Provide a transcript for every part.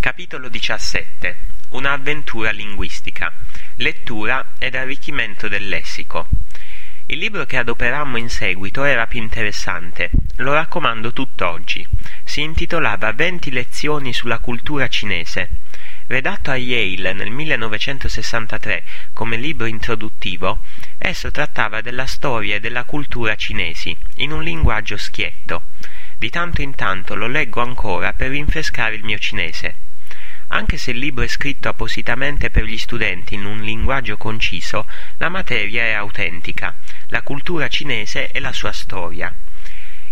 Capitolo 17 Un'avventura linguistica Lettura ed arricchimento del lessico Il libro che adoperammo in seguito era più interessante, lo raccomando tutt'oggi. Si intitolava Venti lezioni sulla cultura cinese. Redatto a Yale nel 1963 come libro introduttivo, esso trattava della storia e della cultura cinesi in un linguaggio schietto. Di tanto in tanto lo leggo ancora per rinfrescare il mio cinese. Anche se il libro è scritto appositamente per gli studenti in un linguaggio conciso, la materia è autentica, la cultura cinese e la sua storia.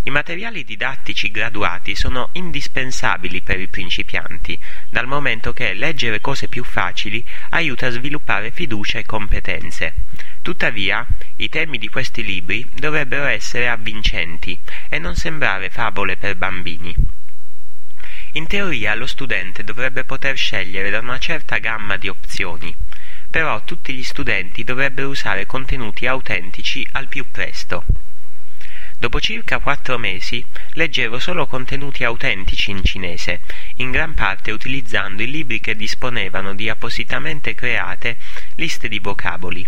I materiali didattici graduati sono indispensabili per i principianti, dal momento che leggere cose più facili aiuta a sviluppare fiducia e competenze. Tuttavia, i temi di questi libri dovrebbero essere avvincenti e non sembrare favole per bambini. In teoria lo studente dovrebbe poter scegliere da una certa gamma di opzioni, però tutti gli studenti dovrebbero usare contenuti autentici al più presto. Dopo circa quattro mesi leggevo solo contenuti autentici in cinese, in gran parte utilizzando i libri che disponevano di appositamente create liste di vocaboli.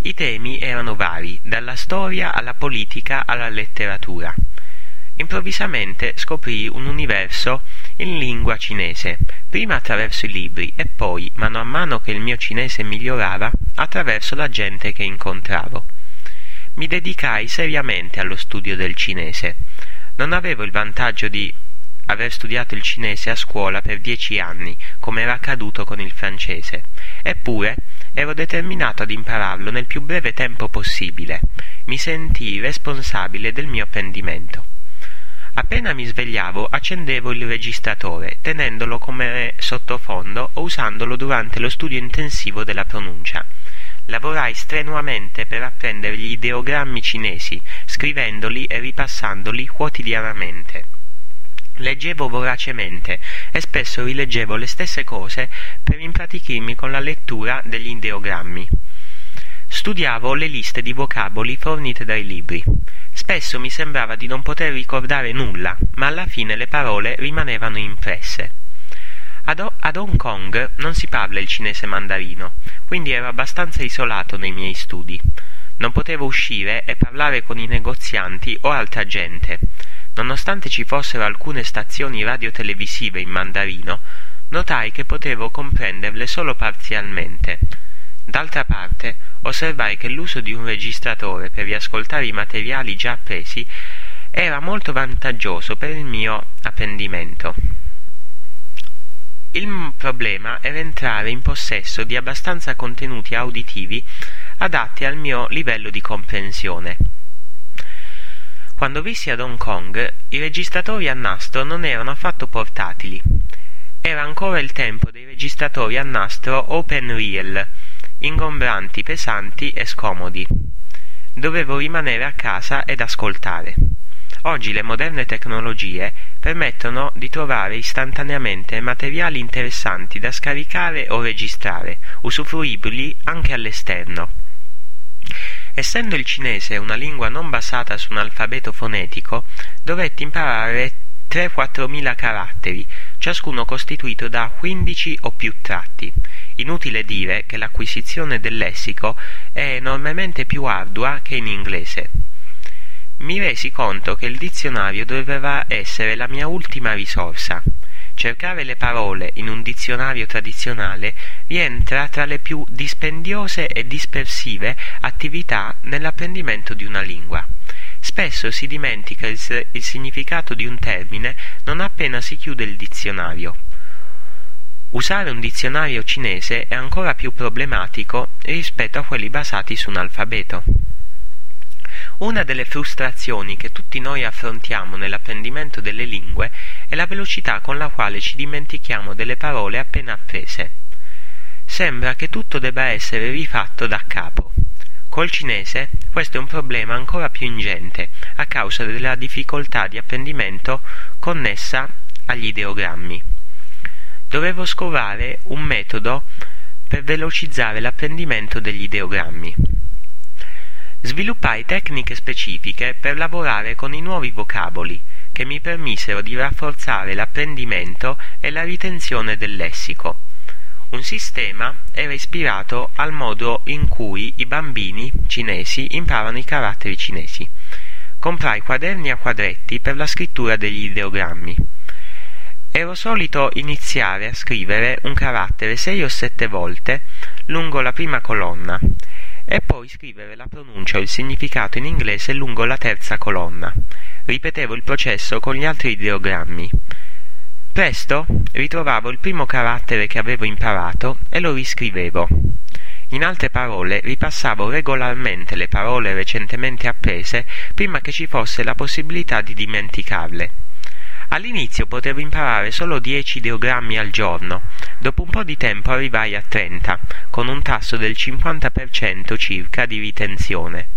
I temi erano vari, dalla storia alla politica alla letteratura. Improvvisamente scoprì un universo in lingua cinese, prima attraverso i libri e poi, mano a mano che il mio cinese migliorava, attraverso la gente che incontravo. Mi dedicai seriamente allo studio del cinese. Non avevo il vantaggio di aver studiato il cinese a scuola per dieci anni, come era accaduto con il francese. Eppure ero determinato ad impararlo nel più breve tempo possibile. Mi sentii responsabile del mio apprendimento. Appena mi svegliavo accendevo il registratore, tenendolo come sottofondo o usandolo durante lo studio intensivo della pronuncia. Lavorai strenuamente per apprendere gli ideogrammi cinesi, scrivendoli e ripassandoli quotidianamente. Leggevo voracemente e spesso rileggevo le stesse cose per impratichirmi con la lettura degli ideogrammi. Studiavo le liste di vocaboli fornite dai libri. Spesso mi sembrava di non poter ricordare nulla, ma alla fine le parole rimanevano impresse. Ad, Hong Kong non si parla il cinese mandarino, quindi ero abbastanza isolato nei miei studi. Non potevo uscire e parlare con i negozianti o altra gente. Nonostante ci fossero alcune stazioni radiotelevisive in mandarino, notai che potevo comprenderle solo parzialmente. D'altra parte, osservai che l'uso di un registratore per riascoltare i materiali già appresi era molto vantaggioso per il mio apprendimento. Il problema era entrare in possesso di abbastanza contenuti auditivi adatti al mio livello di comprensione. Quando vissi ad Hong Kong, i registratori a nastro non erano affatto portatili. Era ancora il tempo dei registratori a nastro open reel, ingombranti, pesanti e scomodi. Dovevo rimanere a casa ed ascoltare. Oggi le moderne tecnologie permettono di trovare istantaneamente materiali interessanti da scaricare o registrare, usufruibili anche all'esterno. Essendo il cinese una lingua non basata su un alfabeto fonetico, dovetti imparare 3-4 mila caratteri, ciascuno costituito da 15 o più tratti. Inutile dire che l'acquisizione del lessico è enormemente più ardua che in inglese. Mi resi conto che il dizionario doveva essere la mia ultima risorsa. Cercare le parole in un dizionario tradizionale rientra tra le più dispendiose e dispersive attività nell'apprendimento di una lingua. Spesso si dimentica il, il significato di un termine non appena si chiude il dizionario. Usare un dizionario cinese è ancora più problematico rispetto a quelli basati su un alfabeto. Una delle frustrazioni che tutti noi affrontiamo nell'apprendimento delle lingue è la velocità con la quale ci dimentichiamo delle parole appena apprese. Sembra che tutto debba essere rifatto da capo. Col cinese questo è un problema ancora più ingente a causa della difficoltà di apprendimento connessa agli ideogrammi dovevo scovare un metodo per velocizzare l'apprendimento degli ideogrammi. Sviluppai tecniche specifiche per lavorare con i nuovi vocaboli, che mi permisero di rafforzare l'apprendimento e la ritenzione del lessico. Un sistema era ispirato al modo in cui i bambini cinesi imparano i caratteri cinesi. Comprai quaderni a quadretti per la scrittura degli ideogrammi. Ero solito iniziare a scrivere un carattere sei o sette volte lungo la prima colonna e poi scrivere la pronuncia o il significato in inglese lungo la terza colonna. Ripetevo il processo con gli altri ideogrammi. Presto ritrovavo il primo carattere che avevo imparato e lo riscrivevo. In altre parole, ripassavo regolarmente le parole recentemente apprese prima che ci fosse la possibilità di dimenticarle. All'inizio potevo imparare solo 10 ideogrammi al giorno, dopo un po' di tempo arrivai a 30, con un tasso del 50% circa di ritenzione.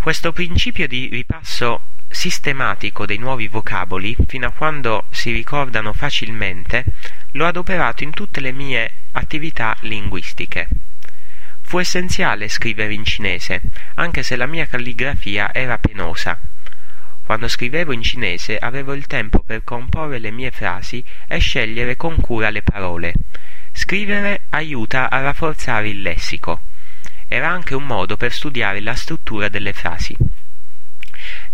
Questo principio di ripasso sistematico dei nuovi vocaboli, fino a quando si ricordano facilmente, l'ho adoperato in tutte le mie attività linguistiche. Fu essenziale scrivere in cinese, anche se la mia calligrafia era penosa. Quando scrivevo in cinese avevo il tempo per comporre le mie frasi e scegliere con cura le parole. Scrivere aiuta a rafforzare il lessico. Era anche un modo per studiare la struttura delle frasi.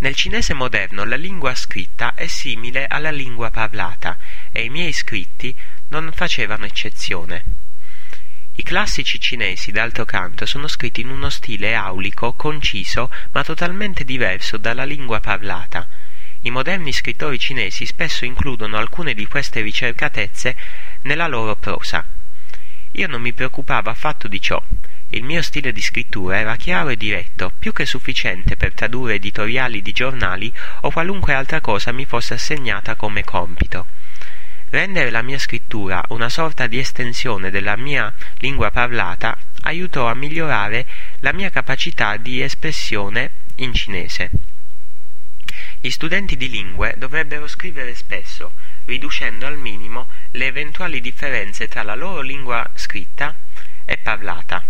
Nel cinese moderno la lingua scritta è simile alla lingua parlata e i miei scritti non facevano eccezione. I classici cinesi, d'altro canto, sono scritti in uno stile aulico, conciso, ma totalmente diverso dalla lingua parlata. I moderni scrittori cinesi spesso includono alcune di queste ricercatezze nella loro prosa. Io non mi preoccupavo affatto di ciò. Il mio stile di scrittura era chiaro e diretto, più che sufficiente per tradurre editoriali di giornali o qualunque altra cosa mi fosse assegnata come compito. Rendere la mia scrittura una sorta di estensione della mia lingua parlata aiutò a migliorare la mia capacità di espressione in cinese. Gli studenti di lingue dovrebbero scrivere spesso, riducendo al minimo le eventuali differenze tra la loro lingua scritta e parlata.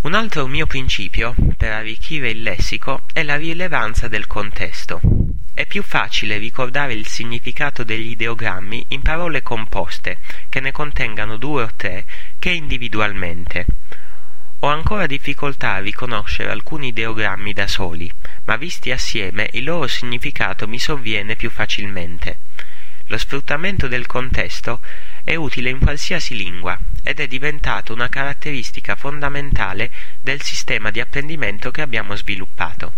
Un altro mio principio per arricchire il lessico è la rilevanza del contesto. È più facile ricordare il significato degli ideogrammi in parole composte, che ne contengano due o tre, che individualmente. Ho ancora difficoltà a riconoscere alcuni ideogrammi da soli, ma visti assieme il loro significato mi sovviene più facilmente. Lo sfruttamento del contesto è utile in qualsiasi lingua ed è diventato una caratteristica fondamentale del sistema di apprendimento che abbiamo sviluppato.